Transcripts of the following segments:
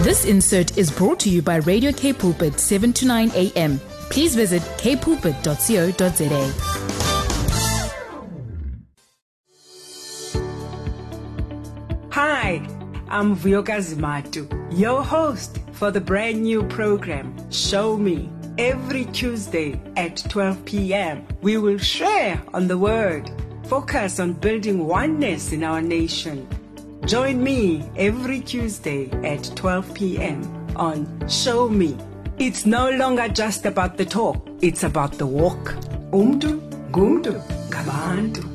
This insert is brought to you by Radio K Pulpit 7 to 9 a.m. Please visit kpulpit.co.za. Hi, I'm Vuyokazi Matu, your host for the brand new program, Show Me. Every Tuesday at 12 p.m., we will share on the Word, focus on building oneness in our nation Join me every Tuesday at 12 p.m. on Show Me. It's no longer just about the talk, it's about the walk. Umdu, gumdu, gabandu.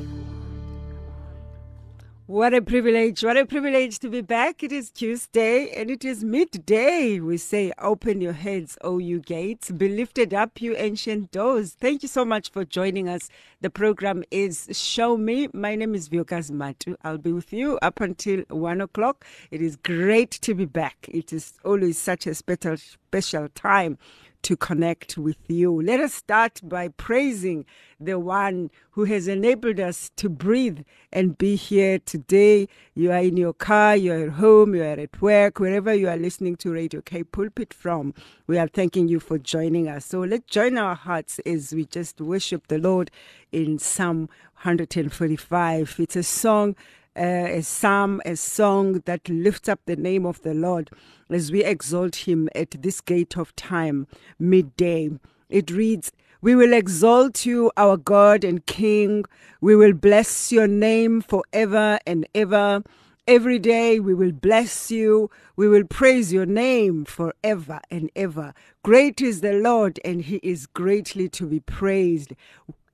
What a privilege. What a privilege to be back. It is Tuesday and it is midday. We say, Open your heads, O you gates. Be lifted up, you ancient doors. Thank you so much for joining us. The program is Show Me. My name is Vuyokazi Matu. I'll be with you up until one o'clock. It is great to be back. It is always such a special, special time to connect with you. Let us start by praising the one who has enabled us to breathe and be here today. You are in your car, you are at home, you are at work, wherever you are listening to Radio K Pulpit from. We are thanking you for joining us. So let's join our hearts as we just worship the Lord in Psalm 145. It's a song uh, a psalm, a song that lifts up the name of the Lord as we exalt him at this gate of time, midday. It reads, We will exalt you, our God and King. We will bless your name forever and ever. Every day we will bless you. We will praise your name forever and ever. Great is the Lord, and he is greatly to be praised.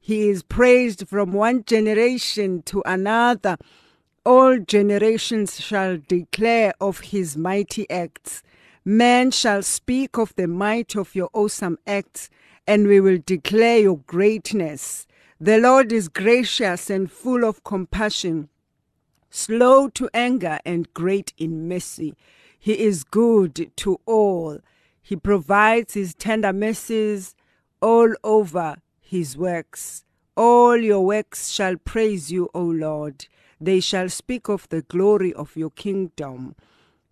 He is praised from one generation to another. All generations shall declare of his mighty acts. Man shall speak of the might of your awesome acts, and we will declare your greatness. The Lord is gracious and full of compassion, slow to anger and great in mercy. He is good to all. He provides his tender mercies all over his works. All your works shall praise you, O Lord. They shall speak of the glory of your kingdom,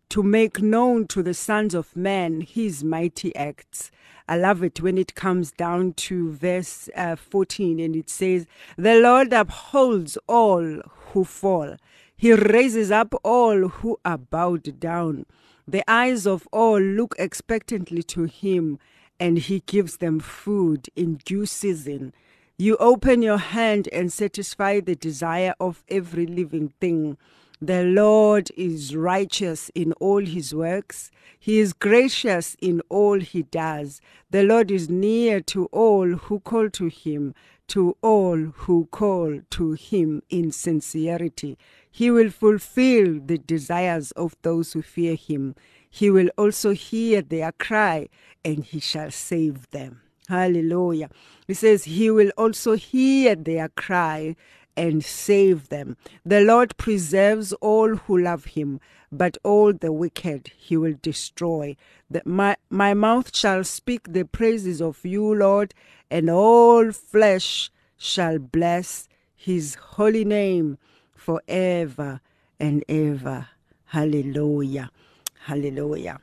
to make known to the sons of men his mighty acts. I love it when it comes down to verse uh, 14 and it says, The Lord upholds all who fall, He raises up all who are bowed down. The eyes of all look expectantly to Him, and He gives them food in due season. You open your hand and satisfy the desire of every living thing. The Lord is righteous in all his works. He is gracious in all he does. The Lord is near to all who call to him, to all who call to him in sincerity. He will fulfill the desires of those who fear him. He will also hear their cry, and he shall save them. Hallelujah. He says, He will also hear their cry and save them. The Lord preserves all who love him, but all the wicked he will destroy. The, my, my mouth shall speak the praises of you, Lord, and all flesh shall bless his holy name forever and ever. Hallelujah. Hallelujah.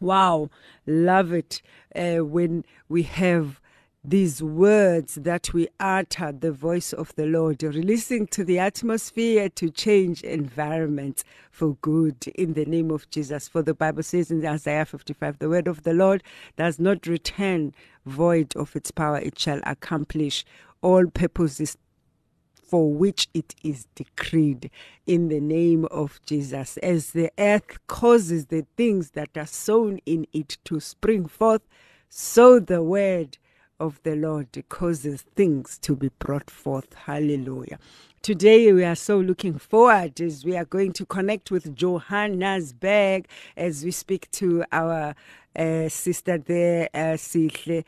Wow, love it uh, when we have these words that we utter, the voice of the Lord, releasing to the atmosphere to change environments for good in the name of Jesus. For the Bible says in Isaiah 55, the word of the Lord does not return void of its power, it shall accomplish all purposes for which it is decreed in the name of Jesus. As the earth causes the things that are sown in it to spring forth, so the word of the Lord causes things to be brought forth. Hallelujah. Today, we are so looking forward as we are going to connect with Johannesburg as we speak to our uh, sister there, uh, Sihle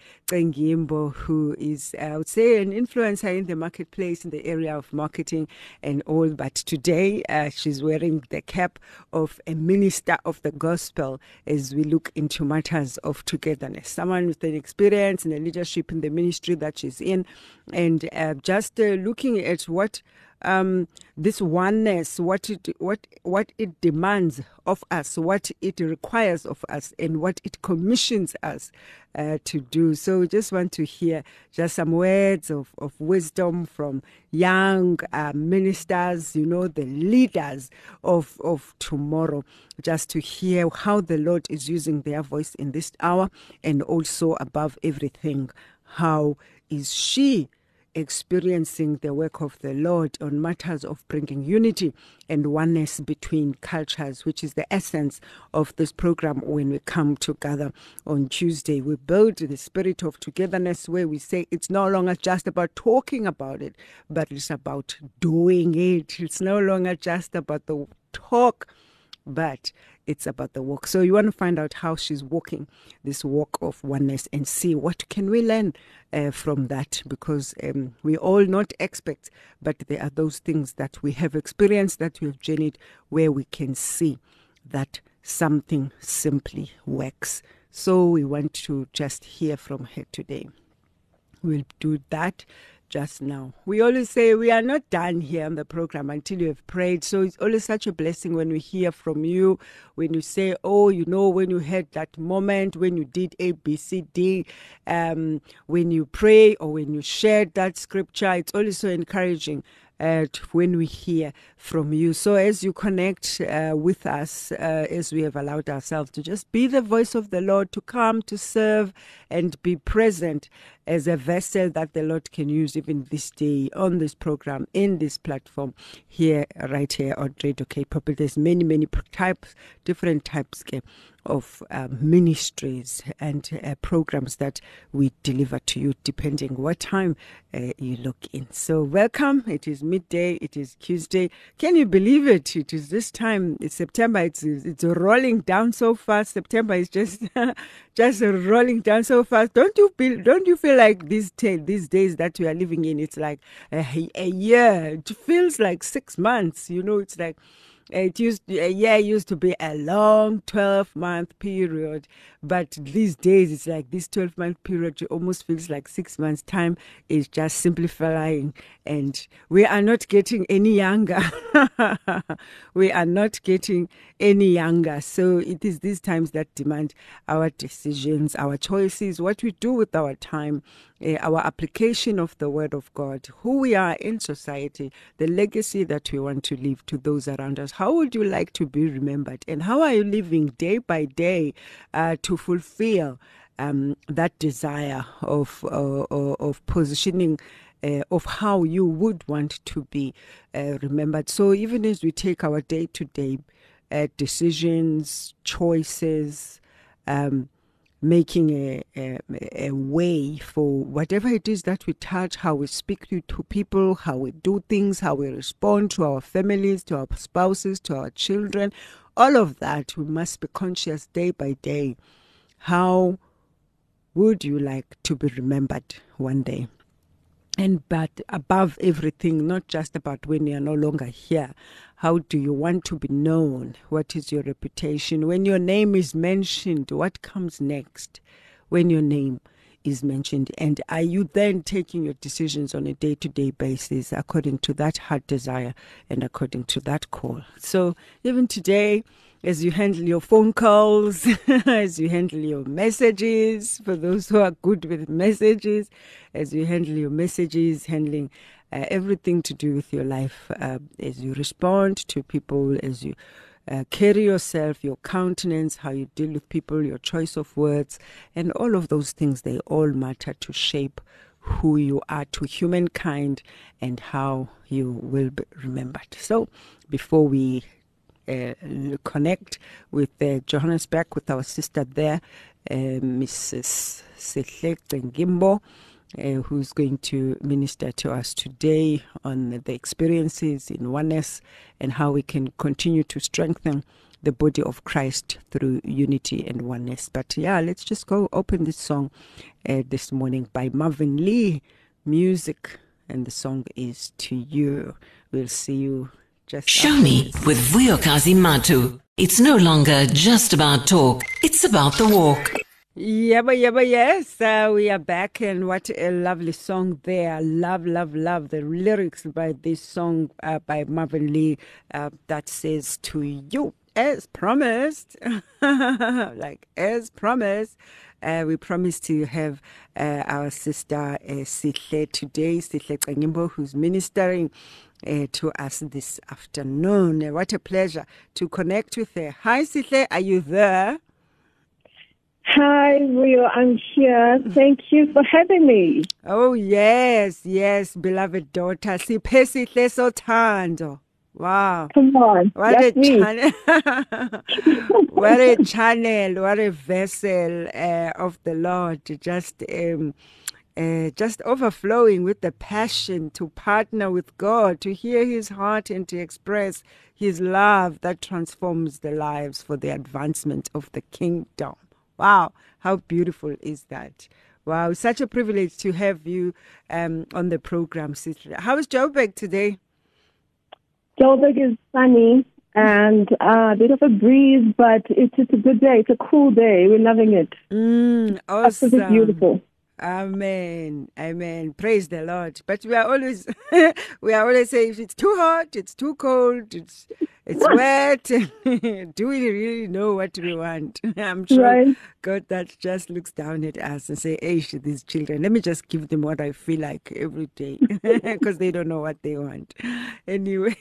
who is, uh, I would say, an influencer in the marketplace in the area of marketing and all. But today, uh, she's wearing the cap of a minister of the gospel as we look into matters of togetherness. Someone with an experience and a leadership in the ministry that she's in, and uh, just uh, looking at what um, this oneness, what it what what it demands of us, what it requires of us, and what it commissions us uh, to do. So, we just want to hear just some words of, of wisdom from young uh, ministers, you know, the leaders of of tomorrow, just to hear how the Lord is using their voice in this hour, and also above everything, how is she experiencing the work of the Lord on matters of bringing unity and oneness between cultures, which is the essence of this program when we come together on Tuesday. We build the spirit of togetherness where we say it's no longer just about talking about it, but it's about doing it. It's no longer just about the talk, but it's about the walk. So you want to find out how she's walking this walk of oneness and see what can we learn uh, from that because um, we all not experts, but there are those things that we have experienced, that we have journeyed, where we can see that something simply works. So we want to just hear from her today. We'll do that just now. We always say we are not done here on the program until you have prayed. So it's always such a blessing when we hear from you, when you say, oh, you know, when you had that moment, when you did A, B, C, D, um, when you pray or when you shared that scripture. It's always so encouraging uh, when we hear from you. So, as you connect uh, with us, uh, as we have allowed ourselves to just be the voice of the Lord, to come, to serve, and be present as a vessel that the Lord can use even this day on this program, in this platform, here, right here on Radio K. There's many, many types, different types of um, ministries and uh, programs that we deliver to you depending what time uh, you look in. So, welcome. It is midday. It is Tuesday. Can you believe it? It is this time. It's September. It's it's rolling down so fast. September is just just rolling down so fast. Don't you feel? Don't you feel like these t- these days that we are living in? It's like a, a year. It feels like six months. You know, it's like it used a year used to be a long 12 month period, but these days it's like this 12 month period almost feels like six months. Time is just simplifying, and we are not getting any younger. we are not getting any younger. So it is these times that demand our decisions, our choices, what we do with our time, uh, our application of the Word of God, who we are in society, the legacy that we want to leave to those around us. How would you like to be remembered? And how are you living day by day uh, to fulfill um, that desire of, uh, of positioning? Uh, of how you would want to be uh, remembered. So, even as we take our day to day decisions, choices, um, making a, a, a, way for whatever it is that we touch, how we speak to, to people, how we do things, how we respond to our families, to our spouses, to our children. All of that, we must be conscious day by day. How would you like to be remembered one day? And but above everything, not just about when you are no longer here, how do you want to be known? What is your reputation? When your name is mentioned, what comes next when your name is mentioned? And are you then taking your decisions on a day to day basis according to that heart desire and according to that call? So even today, as you handle your phone calls, as you handle your messages, for those who are good with messages, as you handle your messages, handling uh, everything to do with your life, uh, as you respond to people, as you uh, carry yourself, your countenance, how you deal with people, your choice of words, and all of those things, they all matter to shape who you are to humankind and how you will be remembered. So, before we connect with uh, Johannesburg, with our sister there, uh, Mrs. Sehlek Gimbo, uh, who's going to minister to us today on the experiences in oneness and how we can continue to strengthen the body of Christ through unity and oneness. But yeah, let's just go open this song uh, this morning by Marvin Lee Music, and the song is To You. We'll see you just Show me with Vuyokazi Matu. It's no longer just about talk, it's about the walk. Yeah, but yeah, but yes, uh, we are back, and what a lovely song there! Love, love, love the lyrics by this song uh, by Marvin Lee uh, that says to you, as promised, like as promised. Uh, we promised to have uh, our sister uh, Sihle today, Sihle Kanyimbo, who's ministering uh, to us this afternoon. Uh, what a pleasure to connect with her. Hi, Sihle, are you there? Hi, Rio. I'm here. Thank you for having me. Oh, yes, yes, beloved daughter. Siphe sihle sothando. Wow. Come on. What a me. channel. what a channel, what a vessel uh, of the Lord. Just um, uh, just overflowing with the passion to partner with God, to hear his heart and to express his love that transforms the lives for the advancement of the kingdom. Wow, how beautiful is that? Wow, such a privilege to have you um, on the program, sister. How is Joburg today? Joburg is sunny and uh, a bit of a breeze, but it's, it's a good day. It's a cool day. We're loving it. Mm, Absolutely awesome. beautiful. Amen. Amen. Praise the Lord. But we are always we are always saying if it's too hot, it's too cold, it's it's wet. Do we really know what we want? I'm sure Right. God that just looks down at us and say, Hey, these children, let me just give them what I feel like every day because they don't know what they want. Anyway,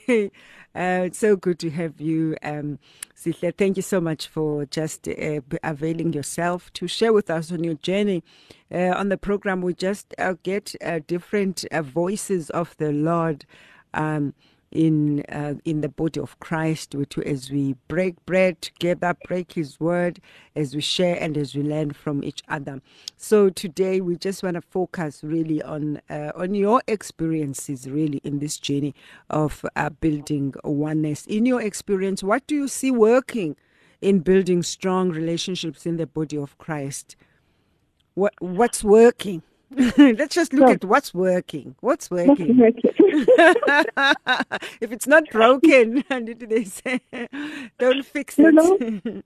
uh, it's so good to have you, um, Sihle. Thank you so much for just uh, availing yourself to share with us on your journey. Uh, on the program, we just uh, get uh, different uh, voices of the Lord. Um, in uh, in the body of Christ to, as we break bread together, break His word, as we share and as we learn from each other. So today we just want to focus really on uh, on your experiences really in this journey of uh, building oneness. In your experience, what do you see working in building strong relationships in the body of Christ? What what's working? Let's just look So- at what's working. What's That's working? if it's not broken, and they say, don't fix You it. know?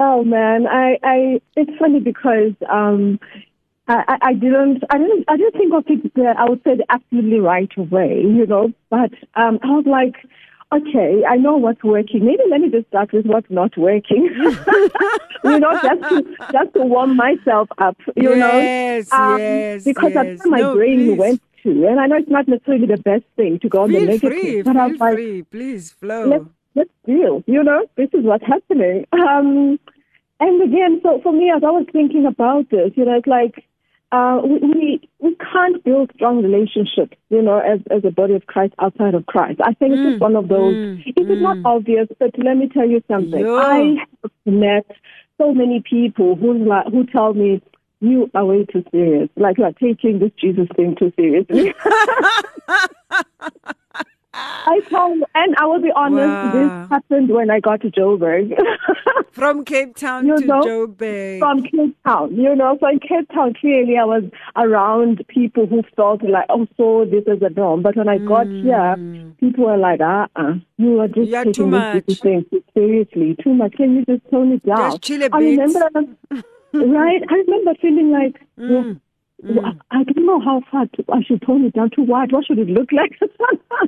oh man, I, I, it's funny because, um, I, I- I didn't, I didn't, I didn't think of it. The, I would say the absolutely right way, you know. But um, I was like, okay, I know what's working. Maybe let me just start with what's not working. you know, just to, just to warm myself up. You yes, know, Um, yes, because yes. that's where my no, brain please. went to, and I know it's not necessarily the best thing to go on the negative, free, but I feel was like, free. Please flow. let's let's deal. You know, this is what's happening. Um, and again, so for me, as I was thinking about this, you know, it's like uh, we, we can't build strong relationships, you know, as as a body of Christ outside of Christ. I think it's just one of those. mm, it is not obvious, but let me tell you something. I have met so many people who like, who tell me. You are way too serious. Like you are taking this Jesus thing too seriously. I you, and I will be honest, Wow. this happened when I got to Joburg From Cape Town You to know, Joburg. from Cape Town. You know, so in Cape Town, clearly I was around people who felt like, oh, so this is a norm. But when I got here, people were like, uh uh you are just You're taking too much. Jesus thing seriously, too much. Can you just tone it down? Just chill a I bit. remember, right? I remember feeling like, well, Mm. I don't know how far to, I should tone it down to what? What should it look like?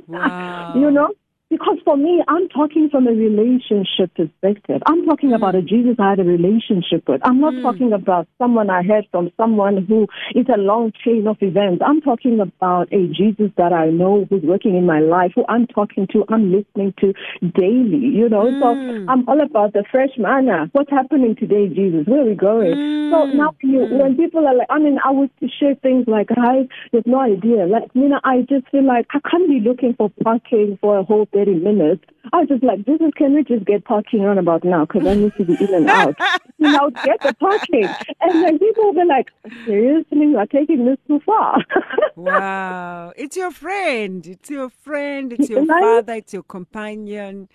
Wow. You know? Because for me, I'm talking from a relationship perspective. I'm talking hmm. about a Jesus I had a relationship with. I'm not hmm. talking about someone I heard from someone who is a long chain of events. I'm talking about a Jesus that I know who's working in my life, who I'm talking to, I'm listening to daily. You know, so hmm. I'm all about the fresh manna. What's happening today, Jesus? Where are we going? So now when, you, when people are like, I mean, I would share things like, I have no idea. Like, you know, I just feel like I can't be looking for parking for a whole 30 minutes. I was just like, Jesus, can we just get parking on about now? Because I need to be in and out. you know, get the parking. And then people be like, seriously, you are taking this too far. wow. It's your friend. It's your friend. It's your father. It's your companion.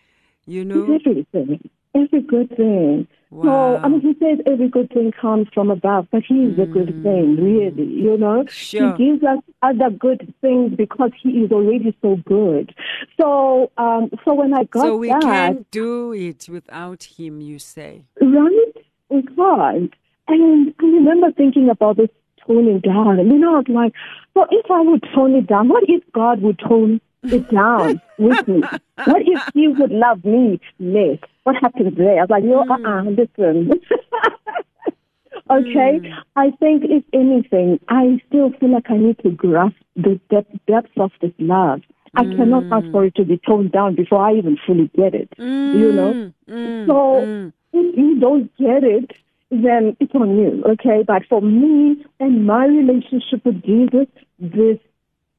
You know? Everything. Every good thing. Wow. So, I mean, he says every good thing comes from above, but he is a good thing, really, you know? Sure. He gives us other good things because he is already so good. So, um, so when I got So we that, can't do it without him, you say. right? We can't. And I remember thinking about this toning down. And you know, I was like, well, if I would tone it down, what if God would tone it down with me? What if He would love me less? What happens there? I was like, yo, Mm. uh-uh, listen. okay, Mm. I think if anything, I still feel like I need to grasp the depth, depth of this love. I cannot Mm. ask for it to be toned down before I even fully get it. You know? Mm, mm, So mm. if you don't get it, then it's on you, okay? But for me and my relationship with Jesus, this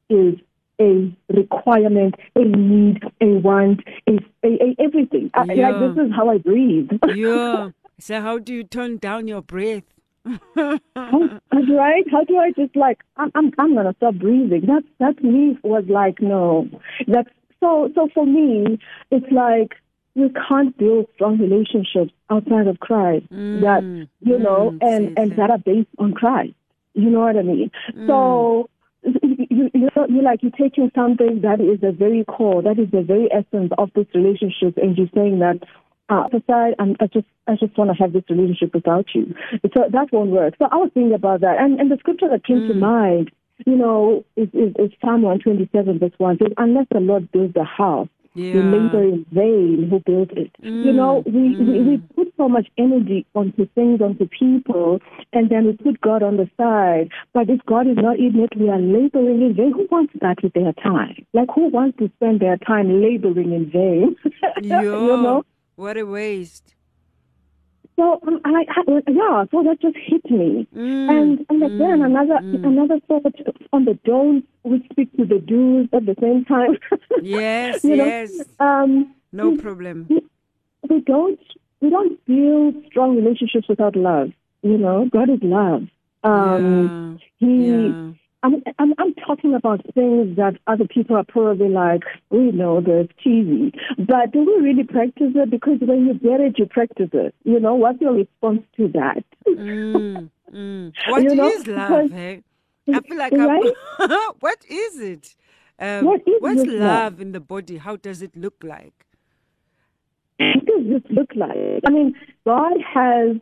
is a requirement, a need, a want, a, a, a everything. I, Yeah. like this is how I breathe. yeah. So how do you turn down your breath? how, right? How do I just like I'm I'm I'm gonna stop breathing? That that me was like no. That's so so for me it's like you can't build strong relationships outside of Christ that you know mm, and and sis. that are based on Christ. You know what I mean? So you, you, you're like you're taking something that is the very core, that is the very essence of this relationship, and you're saying that uh, aside, I'm, I just I just want to have this relationship without you. So that won't work. So I was thinking about that, and and the scripture that came to mind, you know, is, is, is Psalm 127 verse one. Says, "Unless the Lord builds the house, Yeah. we labor in vain who built it." You know, mm, we, we we mm. put so much energy onto things, onto people, and then we put God on the side. But if God is not in it, we are laboring in vain. Who wants that with their time? Like who wants to spend their time laboring in vain? Yo, you know. what a waste. So um, I, I, yeah, so that just hit me. Mm, and and again, mm, another mm. another thought on the don'ts, we speak to the do's at the same time. Yes, You know, yes. um, No problem. we don't we don't build strong relationships without love. You know, God is love. Um, yeah. He, yeah. I'm, I'm I'm talking about things that other people are probably like, we know that's cheesy, but do we really practice it? Because when you get it, you practice it. You know, what's your response to that? Mm, mm. What You is know, love? Hey? I feel like Right? I'm, what is it? Um, What is what's love love? in the body? How does it look like? What does this look like? I mean, God has.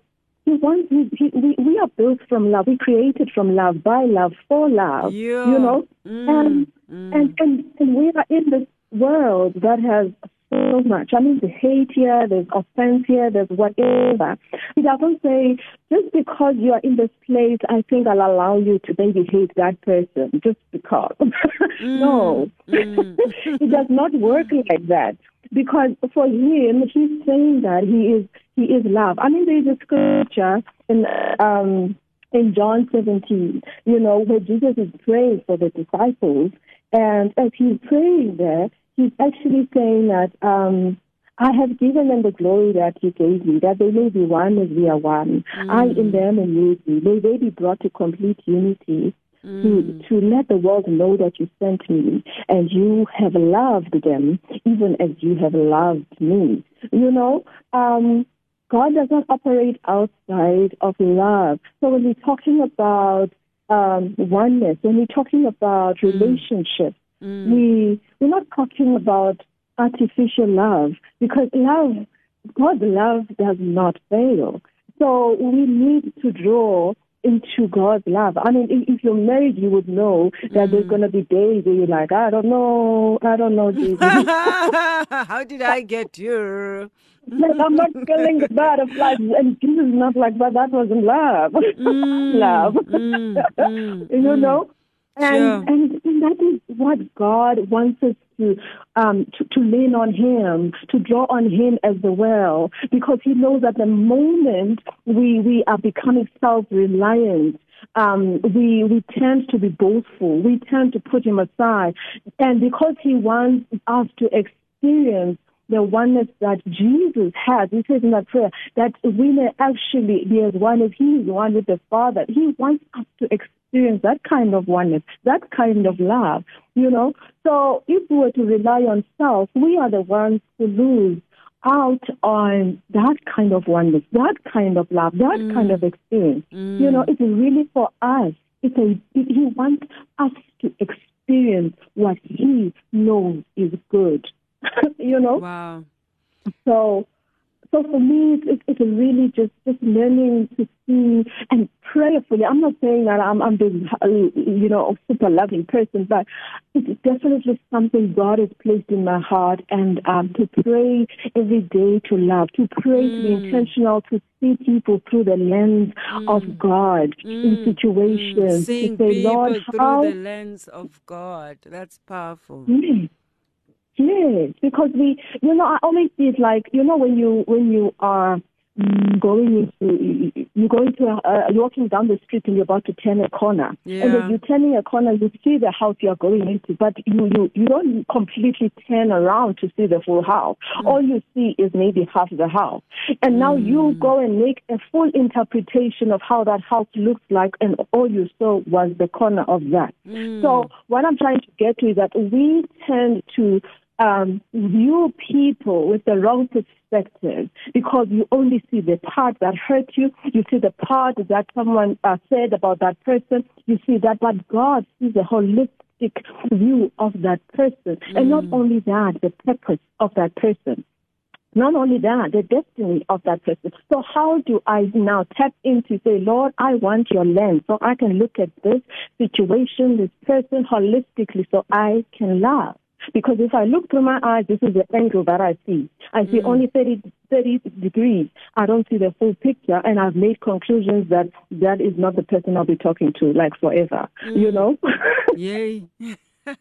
He wants. He, he, we, we are built from love. We created from love, by love, for love. Yeah. You know, Mm, and, mm. and and and we are in this world that has so much. I mean, the hate here, there's offense here, there's whatever. He doesn't say just because you are in this place, I think I'll allow you to maybe hate that person just because. no, mm. it does not work like that. Because for him, he's saying that he is he is love. I mean, there is a scripture in um, in John 17, you know, where Jesus is praying for the disciples, and as he's praying there, he's actually saying that um, I have given them the glory that you gave me, that they may be one as we are one. I in them and you in me. May they be brought to complete unity to, to let the world know that you sent me and you have loved them even as you have loved me. You know, um, God does not operate outside of love. So when we're talking about um, oneness, when we're talking about relationships, we we're not talking about artificial love because love, God's love does not fail. So we need to draw into God's love. I mean, if you're married, you would know that there's going to be days where you're like, I don't know, I don't know, Jesus. How did I get here? like, I'm not feeling the butterflies. And Jesus is not like, but that wasn't love. love. Mm, mm, you mm. know? And, Sure. and and that is what God wants us to um to, to lean on Him, to draw on Him as well, because He knows that the moment we we are becoming self reliant, um, we we tend to be boastful. We tend to put Him aside, and because He wants us to experience the oneness that Jesus has. He says in that prayer that we may actually be as one as He is one with the Father. He wants us to experience that kind of oneness, that kind of love, you know. So if we were to rely on self, we are the ones who lose out on that kind of oneness, that kind of love, that mm. kind of experience. Mm. You know, it's really for us. It's a, he wants us to experience what he knows is good. you know? Wow. So, so for me, it's, it's really just, just learning to see and prayerfully. I'm not saying that I'm, I'm being, uh, you know, a super loving person, but it's definitely something God has placed in my heart and um, to pray every day to love, to pray mm. to be intentional, to see people through the lens mm. of God mm. in situations. Seeing to say, Lord, how... through the lens of God. That's powerful. Yes. Because we, you know, I always see it like, you know, when you when you are going into you're going to uh, you're walking down the street and you're about to turn a corner yeah. and then you're turning a corner you see the house you're going into but you you, you don't completely turn around to see the full house mm. all you see is maybe half the house and now mm. you go and make a full interpretation of how that house looks like and all you saw was the corner of that mm. so what i'm trying to get to is that we tend to um, view people with the wrong perspective because you only see the part that hurt you. You see the part that someone uh, said about that person. You see that, but God sees a holistic view of that person. Mm. And not mm. only that, the purpose of that person. Not only that, the destiny of that person. So how do I now tap into say, Lord, I want your lens so I can look at this situation, this person holistically so I can love. Because if I look through my eyes, this is the angle that I see. I see mm. only 30, 30 degrees. I don't see the full picture, and I've made conclusions that that is not the person I'll be talking to, like forever. Mm. You know? Yay.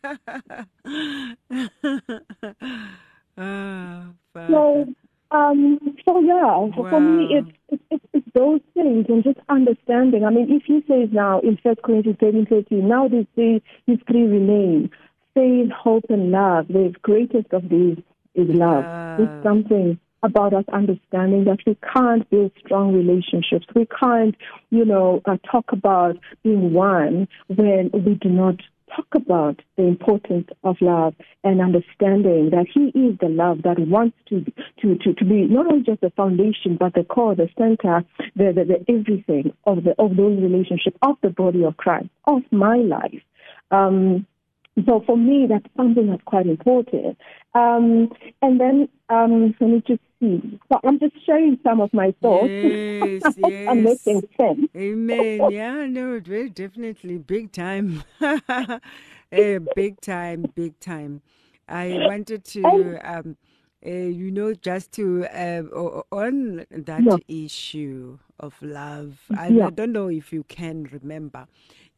ah, so, um, so yeah, wow. for me, it's, it's, it's, those things and just understanding. I mean, if he says now in First Corinthians 13, 13, now these three, these three remain faith, hope, and love. The greatest of these is love. Uh. It's something about us understanding that we can't build strong relationships. We can't, you know, uh, talk about being one when we do not talk about the importance of love and understanding that He is the love that wants to to to, to be not only just the foundation but the core, the center, the, the, the everything of the of those relationships of the body of Christ, of my life. Um, so for me, that's something that's quite important. Um, and then um, let me just see. So I'm just sharing some of my thoughts. Yes, yes. I'm making sense. Amen. Yeah, no, very definitely big time. eh, big time, big time. I wanted to, um, uh, you know, just to uh, on that yeah. issue of love. I, yeah. I don't know if you can remember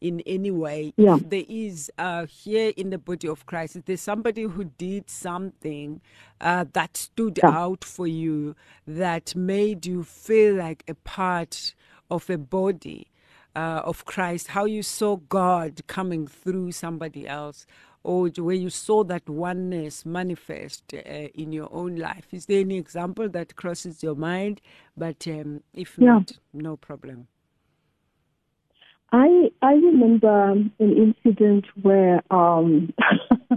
in any way. Yeah. If there is uh, here in the body of Christ, if there's somebody who did something uh, that stood yeah. out for you, that made you feel like a part of a body uh, of Christ, how you saw God coming through somebody else, or where you saw that oneness manifest uh, in your own life. Is there any example that crosses your mind? But um, if yeah. not, no problem. I I remember an incident where um,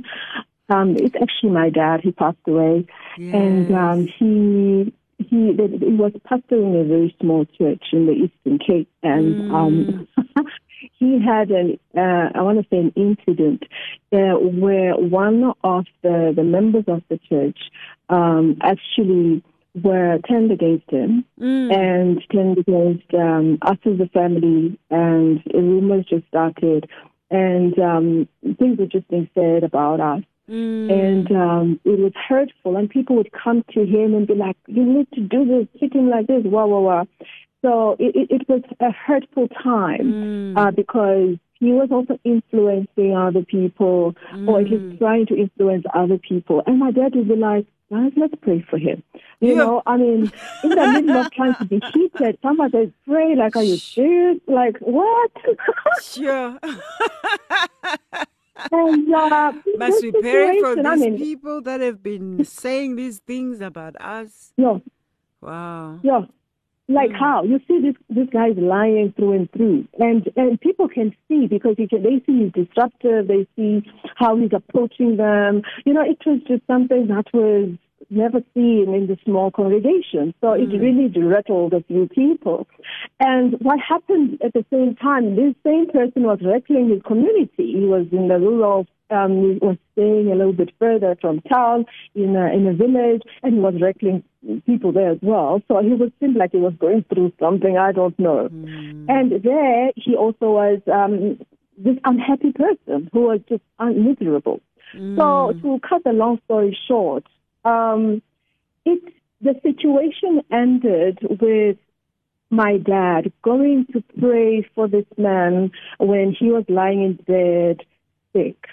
um, it's actually my dad. He passed away, yes. and um, he he he was pastoring a very small church in the Eastern Cape, and um, mm. um, he had an uh, I want to say an incident uh, where one of the the members of the church um, actually were turned against him mm. and turned against um, us as a family, and rumors just started, and um, things were just being said about us. Mm. And um, it was hurtful, and people would come to him and be like, "You need to do this, treat him like this, wah wah wah." So it, it, was a hurtful time mm. uh, because he was also influencing other people, or at least mm. trying to influence other people. And my dad would be like, let's pray for him. You yeah. know, I mean, in the middle of trying to be heated, someone says, pray, like, are you serious? Like, what? sure. and, uh, Must be praying for these I mean, people that have been saying these things about us. Yeah. Wow. Yeah. Like mm. how you see this this guy is lying through and through, and and people can see because he can, they see he's disruptive. They see how he's approaching them. You know, it was just something that was never seen in the small congregation. So mm. it really rattled a few people. And what happened at the same time, this same person was rattling his community. He was in the rural um, was staying a little bit further from town in a, in a village, and he was wrestling people there as well. So he was seemed like he was going through something. I don't know. Mm. And there, he also was um, this unhappy person who was just miserable. Mm. So to cut the long story short, um, it the situation ended with my dad going to pray for this man when he was lying in bed sick.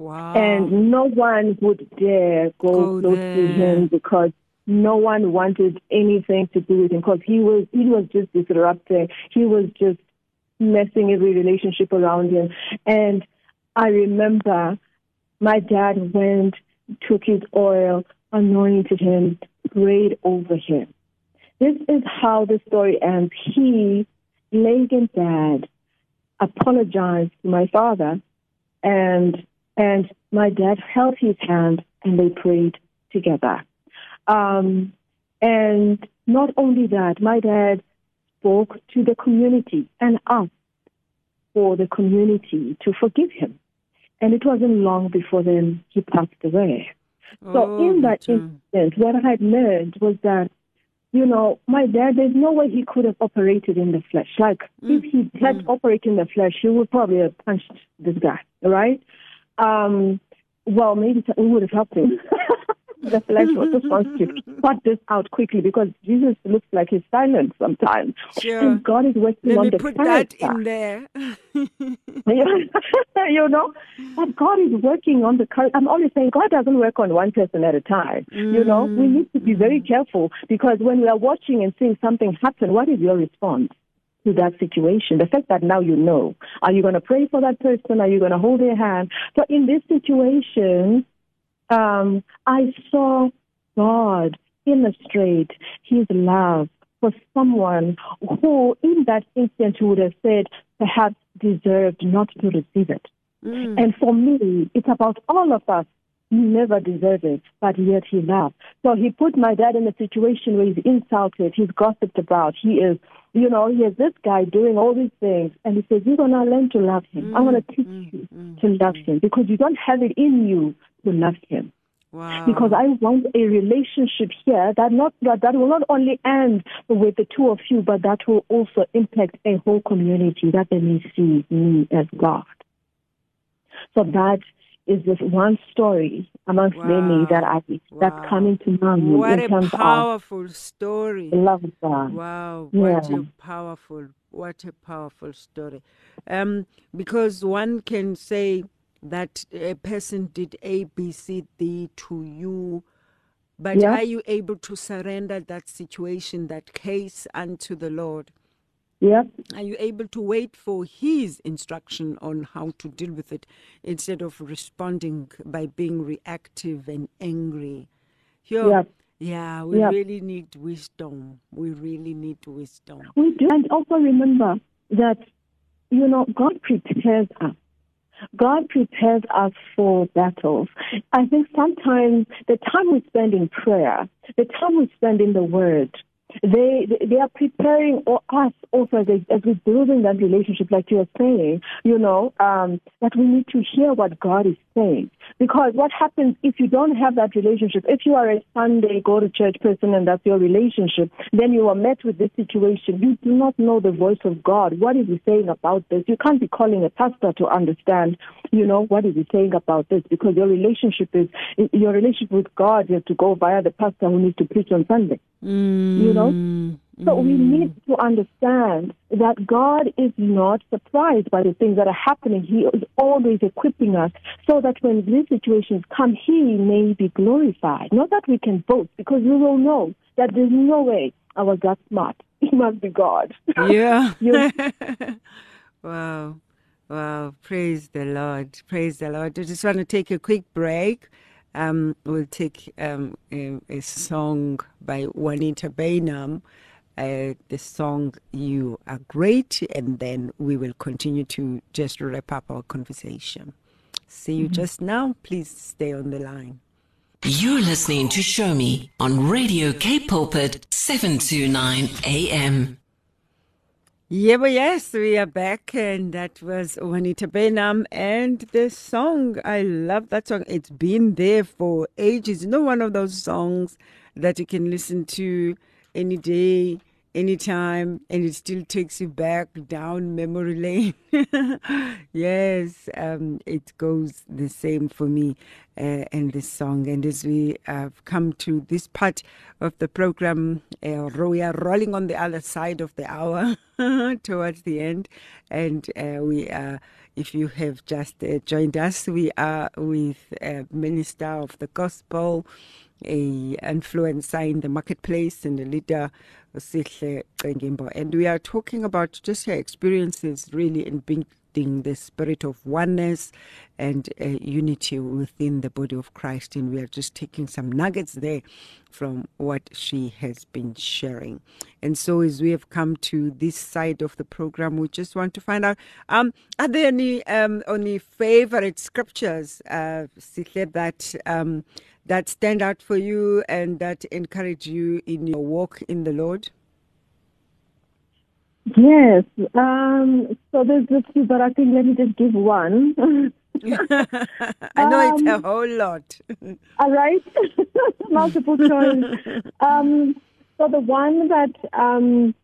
Wow. And no one would dare go, go close there. to him because no one wanted anything to do with him because he was he was just disrupting. He was just messing every relationship around him. And I remember my dad went, took his oil, anointed him, prayed over him. This is how the story ends. He, laid in bed, apologized to my father, and and my dad held his hand and they prayed together. Um, and not only that, my dad spoke to the community and asked for the community to forgive him. And it wasn't long before then he passed away. Oh, so in that instance, what I had learned was that, you know, my dad, there's no way he could have operated in the flesh. Like, mm. if he had mm. operated in the flesh, he would probably have punched this guy, right? Um, well, maybe we would have helped him. the flesh was just wants to cut this out quickly because Jesus looks like he's silent sometimes. Sure. And God is working Let on me the put character. that in there. you know, but God is working on the character. I'm always saying God doesn't work on one person at a time. Mm. You know, we need to be very careful because when we are watching and seeing something happen, what is your response? To that situation. The fact that now you know. Are you going to pray for that person? Are you going to hold their hand? So in this situation, um, I saw God illustrate his love for someone who, in that instant, would have said, perhaps deserved not to receive it. Mm. And for me, it's about all of us. He never deserved it, but yet he loved. So he put my dad in a situation where he's insulted, he's gossiped about, he is, you know, he has this guy doing all these things, and he says, You're going to learn to love him. Mm. I'm going to teach mm. you mm. to love him because you don't have it in you to love him. Wow. Because I want a relationship here that not that, that will not only end with the two of you, but that will also impact a whole community that they may see me as God. So that is just one story amongst wow. many that I wow. that's coming to mind. What in a terms powerful of story! Love God. Wow, yeah. what a powerful, what a powerful story. Um, because one can say that a person did A, B, C, D to you, but Yeah. are you able to surrender that situation, that case unto the Lord? Yep. Are you able to wait for His instruction on how to deal with it instead of responding by being reactive and angry? Yep. Yeah, we really need wisdom. We really need wisdom. We do. And also remember that, you know, God prepares us. God prepares us for battles. I think sometimes the time we spend in prayer, the time we spend in the Word, they they are preparing us also as, as we're building that relationship, like you were saying, you know, um, that we need to hear what God is Because what happens if you don't have that relationship, if you are a Sunday go to church person and that's your relationship, then you are met with this situation. You do not know the voice of God. What is he saying about this? You can't be calling a pastor to understand, you know, what is he saying about this because your relationship is, your relationship with God, you have to go via the pastor who needs to preach on Sunday. Mm, You know? So we need to understand that God is not surprised by the things that are happening. He is always equipping us so that when these situations come, He may be glorified. Not that we can boast, because we will know that there's no way I was that smart. It must be God. Yeah. Wow. Wow. Praise the Lord. Praise the Lord. I just want to take a quick break. Um, we'll take um, a, a song by Juanita Bynum. Uh, the song You Are Great, and then we will continue to just wrap up our conversation. See you just now. Please stay on the line. You're listening to Show Me on Radio K Pulpit 729 AM. Yeah, but yes, we are back, and that was Juanita Bynum and the song. I love that song. It's been there for ages. You know, one of those songs that you can listen to any day, anytime, and it still takes you back down memory lane. yes, um, it goes the same for me uh, and this song. And as we have come to this part of the program, uh, we are rolling on the other side of the hour towards the end, and uh, we are. If you have just uh, joined us, we are with a minister of the gospel, a influencer in the marketplace, and a leader, Sihle Cengimbo. And we are talking about just her experiences really in being the spirit of oneness and uh, unity within the body of Christ. And we are just taking some nuggets there from what she has been sharing. And so, as we have come to this side of the program, we just want to find out um, are there any um, any favorite scriptures, uh, that um, that stand out for you and that encourage you in your walk in the Lord? Yes. Um, so there's a few, but I think let me just give one. I know um, it's a um, whole lot. all right. Multiple choice. Um, so the one that um,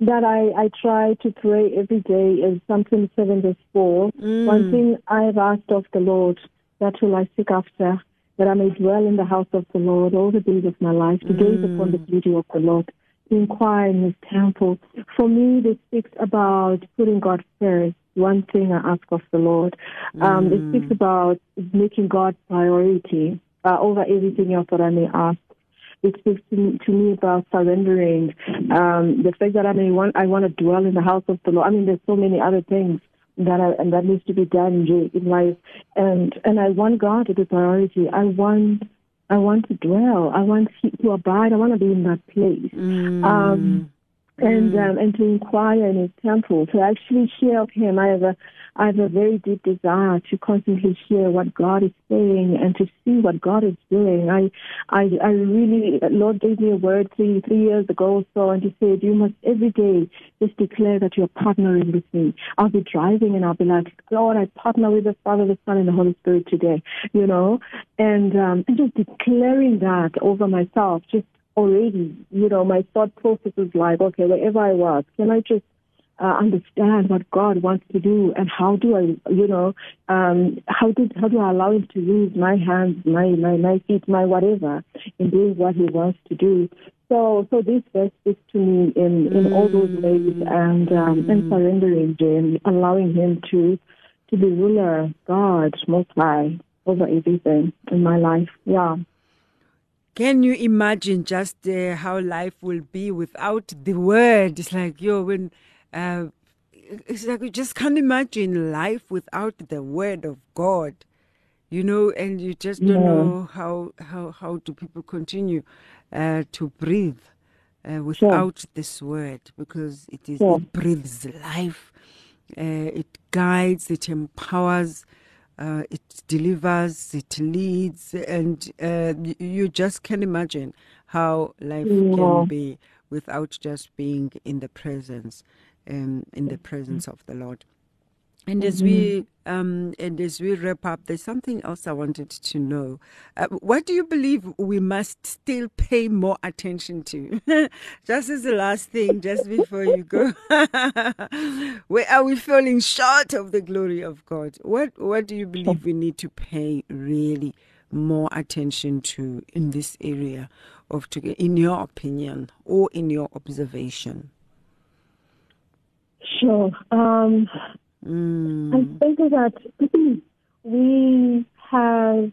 that I, I try to pray every day is Psalm 27 verse 4. Mm. One thing I've asked of the Lord, that will I seek after, that I may dwell in the house of the Lord all the days of my life, to mm. gaze upon the beauty of the Lord inquire in his temple. For me, this speaks about putting God first. One thing I ask of the Lord. Um, mm. It speaks about making God priority uh, over everything else that I may ask. It speaks to me, to me about surrendering. Um, the fact that I may want, I want to dwell in the house of the Lord. I mean, there's so many other things that I, and that needs to be done in life, and and I want God to be priority. I want I want to dwell. I want to abide. I want to be in that place. Mm. Um, and mm. um, and to inquire in his temple, to actually hear of him. I have a I have a very deep desire to constantly hear what God is saying and to see what God is doing. I, I, I really, Lord gave me a word three, three years ago or so, and He said, you must every day just declare that you're partnering with me. I'll be driving and I'll be like, Lord, I partner with the Father, the Son, and the Holy Spirit today, you know, and, um, and just declaring that over myself, just already, you know, my thought process is like, okay, wherever I was, can I just uh, understand what God wants to do and how do I, you know, um, how do how do I allow Him to use my hands, my my my feet, my whatever in doing what He wants to do. So so this verse speaks to me in in all those ways and um, and surrendering Him, allowing Him to to be ruler, God, Most High over everything in my life. Yeah. Can you imagine just uh, how life will be without the word? It's like, yo, when uh, it's like you just can't imagine life without the word of God, you know, and you just don't yeah. know how, how, how do people continue uh, to breathe uh, without sure. this word because it is sure. it breathes life, uh, it guides, it empowers. Uh, it delivers, it leads, and uh, you just can imagine how life yeah. can be without just being in the presence um, in the presence of the Lord. And as we mm-hmm. um, and as we wrap up, there's something else I wanted to know. Uh, what do you believe we must still pay more attention to? just as the last thing, just before you go, where are we falling short of the glory of God? What What do you believe we need to pay really more attention to in this area of, in your opinion or in your observation? Sure. Um, mm. I think that we have,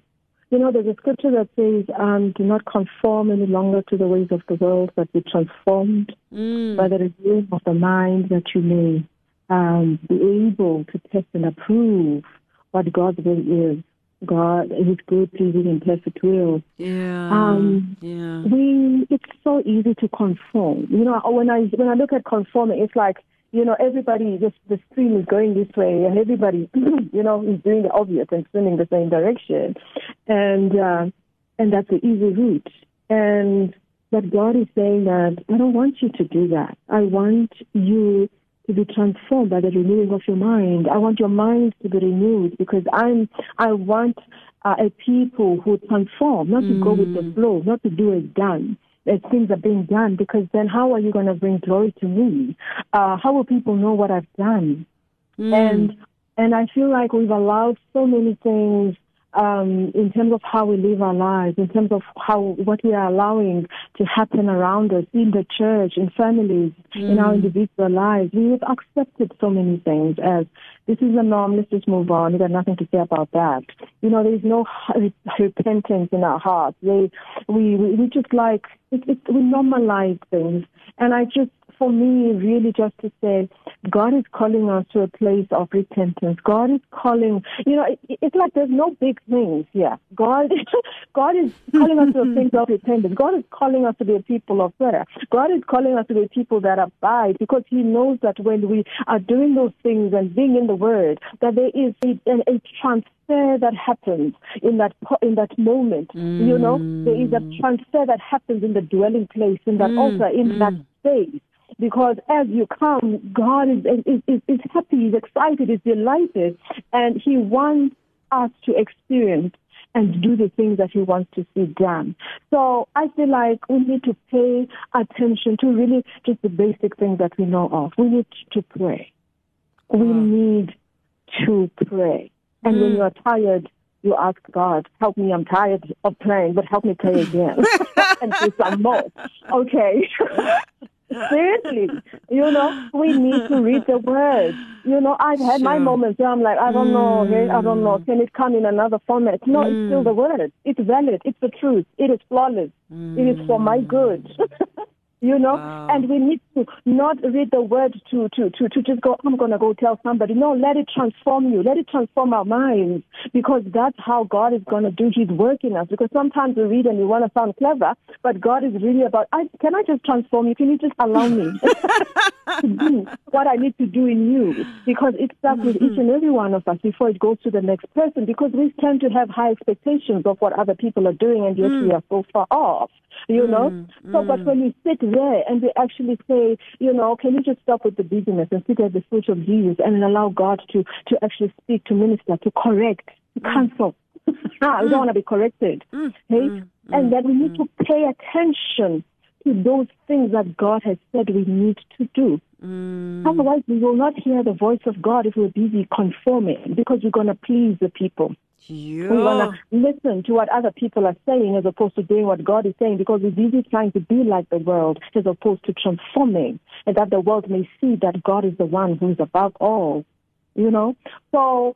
you know, there's a scripture that says, um, do not conform any longer to the ways of the world, but be transformed mm. by the renewing of the mind that you may um, be able to test and approve what God's will is. God, His good, pleasing, and perfect will. Yeah. Um, yeah. We. It's so easy to conform. You know, when I when I look at conforming, it's like you know, everybody just the stream is going this way, and everybody, you know, is doing the obvious and swimming the same direction, and uh, and that's the easy route. And but God is saying that I don't want you to do that. I want you to be transformed by the renewing of your mind. I want your mind to be renewed because I'm, I want uh, a people who transform, not to go with the flow, not to do as done. Things are being done, because then how are you going to bring glory to me? Uh, how will people know what I've done? And and I feel like we've allowed so many things um, in terms of how we live our lives, in terms of how what we are allowing to happen around us in the church, in families, in our individual lives. We've accepted so many things as this is the norm. Let's just move on. We got nothing to say about that. You know, there's no h- repentance in our hearts. They, we, we, we just like it, it, we normalize things, and I just for me, really just to say, God is calling us to a place of repentance. God is calling, you know, it, it's like there's no big things here. God, God is calling us to a place of repentance. God is calling us to be a people of prayer. God is calling us to be people that abide because He knows that when we are doing those things and being in the Word, that there is a, a, a transfer that happens in that in that moment. You know, there is a mm. transfer that happens in the dwelling place, in that mm, altar, in that mm. space because as you come, God is, is, is, is happy, He's excited, He's delighted, and He wants us to experience and do the things that He wants to see done. So I feel like we need to pay attention to really just the basic things that we know of. We need to pray. We need to pray. And when hmm. you are tired, you ask God, help me, I'm tired of praying, but help me pray again and do some more. Okay. Seriously, you know, we need to read the word. You know, I've had my moments where I'm like, I don't know, hey, I don't know. Mm. Can it come in another format? No, it's still mm. the word. It's valid. It's the truth. It is flawless. It is for my good. you know, Wow. and we need to not read the word to, to, to, to just go, I'm going to go tell somebody. No, let it transform you. Let it transform our minds because that's how God is going to do his work in us. Because sometimes we read and we want to sound clever, but God is really about, I, can I just transform you? Can you just allow me to do what I need to do in you? Because it starts with each and mm-hmm. every one of us before it goes to the next person because we tend to have high expectations of what other people are doing and yet we mm. are so far off you know. Mm, so, but mm. when we sit there and we actually say, you know, can you just stop with the busyness and sit at the foot of Jesus and allow God to to actually speak, to minister, to correct, to counsel. Ah, we don't mm. want to be corrected, okay? And then we need to pay attention to those things that God has said we need to do. Otherwise, we will not hear the voice of God if we're busy conforming because we're going to please the people. We want to listen to what other people are saying as opposed to doing what God is saying because we're busy trying to be like the world as opposed to transforming and that the world may see that God is the one who is above all. You know? So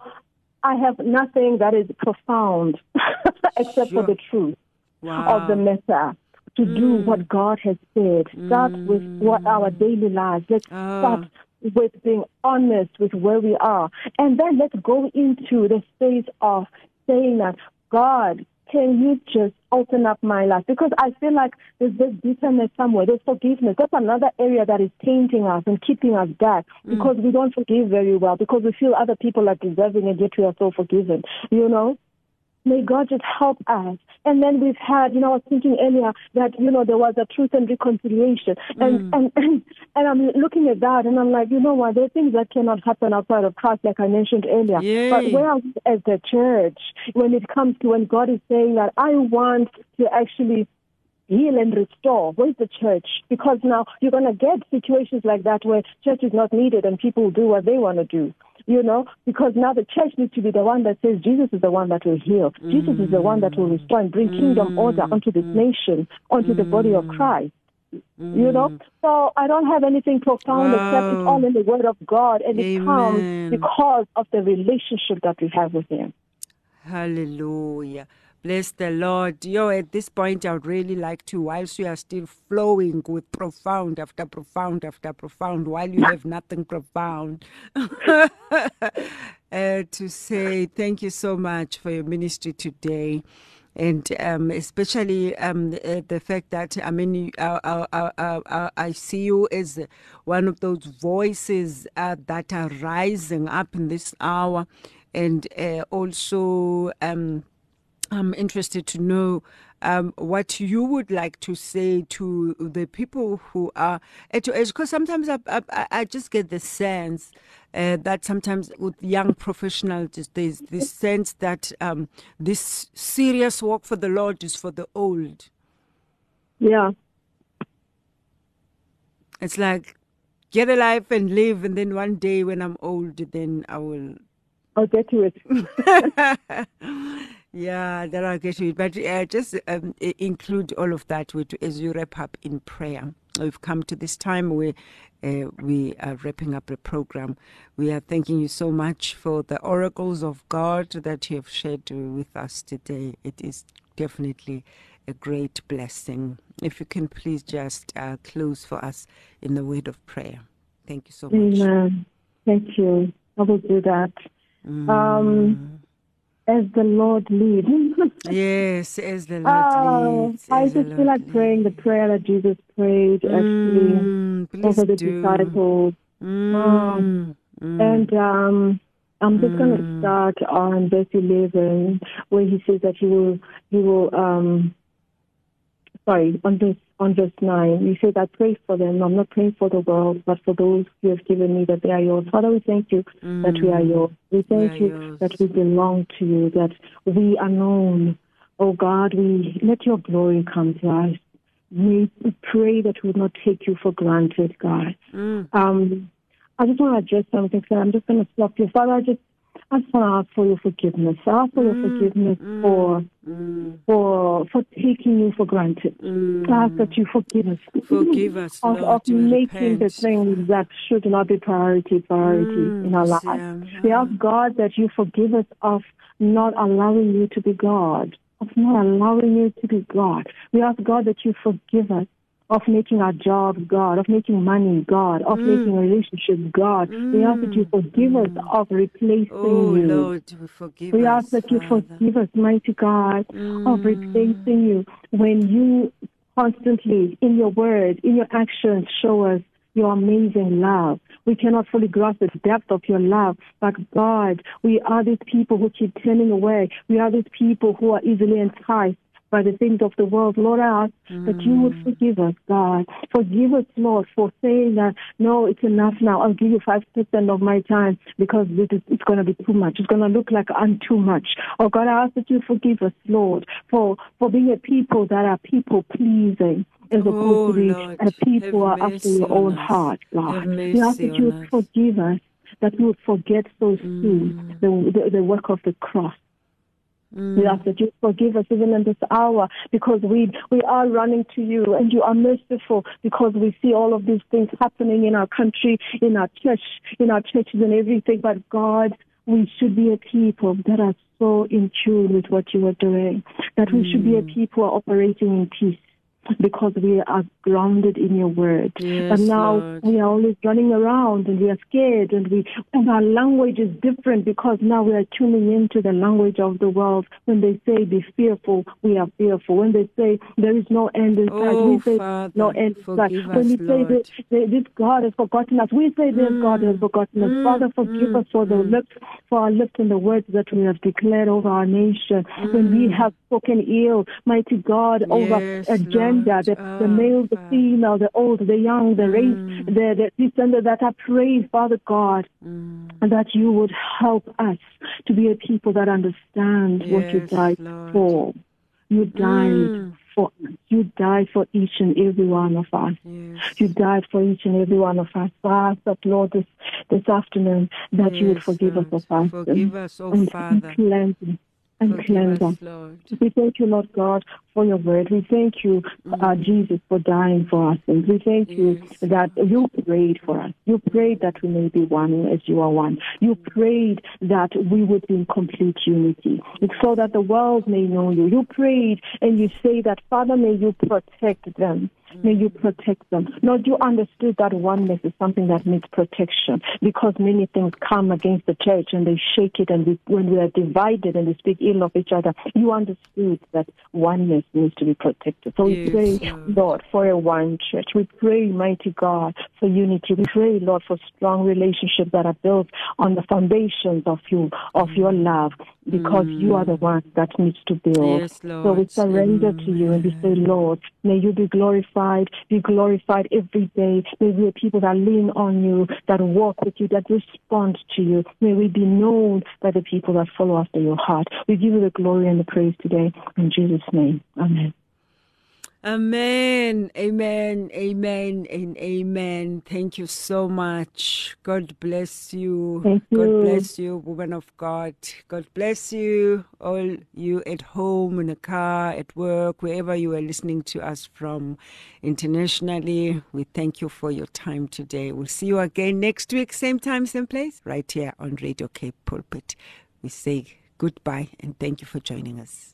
I have nothing that is profound except Sure. for the truth Wow. of the matter. To do what God has said. Start with what our daily lives. Let's Ah. start with being honest with where we are. And then let's go into the space of saying that, God, can you just open up my life? Because I feel like there's this bitterness somewhere. There's forgiveness. That's another area that is tainting us and keeping us back mm. because we don't forgive very well, because we feel other people are deserving and yet we are so forgiven. You know? May God just help us. And then we've had, you know, I was thinking earlier that, you know, there was a truth and reconciliation. And, mm. and, and, and I'm looking at that and I'm like, you know what, there are things that cannot happen outside of Christ, like I mentioned earlier. Yay. But where are we as the church when it comes to when God is saying that I want to actually heal and restore. Where's the church? Because now you're going to get situations like that where church is not needed and people do what they want to do. You know, because now the church needs to be the one that says Jesus is the one that will heal. Mm. Jesus is the one that will restore and bring kingdom mm. order onto this mm. nation, onto the body of Christ. You know, so I don't have anything profound except it's all in the Word of God, and it comes because of the relationship that we have with Him. Hallelujah. Bless the Lord. Yo, at this point, I would really like to, whilst you are still flowing with profound after profound after profound, while you have nothing profound, uh, to say thank you so much for your ministry today. And um, especially um, uh, the fact that I mean, uh, uh, uh, I see you as one of those voices uh, that are rising up in this hour, and uh, also um, I'm interested to know um, what you would like to say to the people who are at your age, because sometimes I, I, I just get the sense uh, that sometimes with young professionals, there's this sense that um, this serious work for the Lord is for the old. Yeah. It's like get a life and live, and then one day when I'm old, then I will. I'll get to it. yeah, I'll get it. But uh, just um, include all of that with, as you wrap up in prayer. We've come to this time where uh, we are wrapping up the program. We are thanking you so much for the oracles of God that you have shared with us today. It is definitely a great blessing. If you can please just uh, close for us in the word of prayer. Thank you so much. Amen. Thank you. I will do that. Mm. Um, as the Lord leads. yes, as the Lord oh, leads. I just feel like leads. praying the prayer that Jesus prayed mm, actually over the do. disciples. Mm, um, and um, I'm just going to Mm. start on verse 11, where he says that he will, he will, um, sorry, on verse, on verse 9, You says, I pray for them. I'm not praying for the world, but for those you have given me that they are yours. Father, we thank you that we are yours. We thank are you yours. that we belong to you, that we are known. Oh God, we let your glory come to us. We pray that we will not take you for granted, God. Mm. Um, I just want to address something, so I'm just going to stop you. Father, I just, I just want to ask for your forgiveness. I ask for your forgiveness for Mm. for for taking you for granted. Mm. I ask that you forgive us. Forgive us, of, Lord. of making the things that should not be priority priority Mm, in our lives. Sam, We ask God that you forgive us of not allowing you to be God, of not allowing you to be God. We ask God that you forgive us of making our jobs God, of making money God, of Mm. making relationships God. We ask that you forgive us of replacing Oh, you. Lord, we forgive We us. ask that you Father. forgive us, mighty God, of Mm. replacing you when you constantly, in your word, in your actions, show us your amazing love. We cannot fully grasp the depth of your love, but God, we are these people who keep turning away. We are these people who are easily enticed by the things of the world. Lord, I ask that you would forgive us, God. Forgive us, Lord, for saying that, no, it's enough now. I'll give you 5% of my time because it is, it's going to be too much. It's going to look like I'm too much. Oh, God, I ask that you forgive us, Lord, for, for being a people that are people pleasing. As Oh, opposed to be a people are after your own us. heart, God. We ask that you would forgive us, that we would forget so Mm. soon the, the, the work of the cross. Mm. We ask that you forgive us even in this hour because we, we are running to you and you are merciful because we see all of these things happening in our country, in our church, in our churches and everything. But God, we should be a people that are so in tune with what you are doing, that we should be a people operating in peace because we are grounded in your word. Yes, but now Lord. we are always running around and we are scared and we and our language is different because now we are tuning into the language of the world. When they say be fearful, we are fearful. When they say there is no end in sight, Oh, we say Father, no end in sight. When we say Lord. that, that this God has forgotten us, we say this God has Mm, forgotten us. mm, Father, forgive mm, us for the mm. lips, for our lips and the words that we have declared over our nation. When we Mm. have spoken ill, mighty God, over Yes, agenda, Lord. the, the Ah, male, the Father. female, the old, the young, the race, Mm. the, the and the that. I pray, Father God, Mm. and that you would help us to be a people that understand what you died Lord. for. You died Mm. for you died for each and every one of us. Yes. You died for each and every one of us. So I ask that, Lord, this, this afternoon, that you would forgive Lord. us of our Forgive us, oh and, Father. and cleanse and cleanse us. We thank you, Lord God, for your word. We thank you, uh, Jesus, for dying for us. And we thank you that you prayed for us. You prayed that we may be one as you are one. You prayed that we would be in complete unity. So that the world may know you. You prayed and you say that, Father, may you protect them. May you protect them. Lord, you understood that oneness is something that needs protection because many things come against the church and they shake it. And we, when we are divided and we speak ill of each other, you understood that oneness needs to be protected. So we Yes, pray, Lord. Lord, for a one church. We pray, mighty God, for unity. We pray, Lord, for strong relationships that are built on the foundations of you, of your love. Because you are the mm. one that needs to build. Yes, So we surrender to you and we say, Lord, may you be glorified, be glorified every day. May we be people that lean on you, that walk with you, that respond to you. May we be known by the people that follow after your heart. We give you the glory and the praise today. In Jesus' name, amen. Amen, amen, amen, and amen. Thank you so much. God bless you. Thank God you. bless you, woman of God. God bless you, all you at home, in the car, at work, wherever you are listening to us from internationally. We thank you for your time today. We'll see you again next week, same time, same place, right here on Radio Cape Pulpit. We say goodbye and thank you for joining us.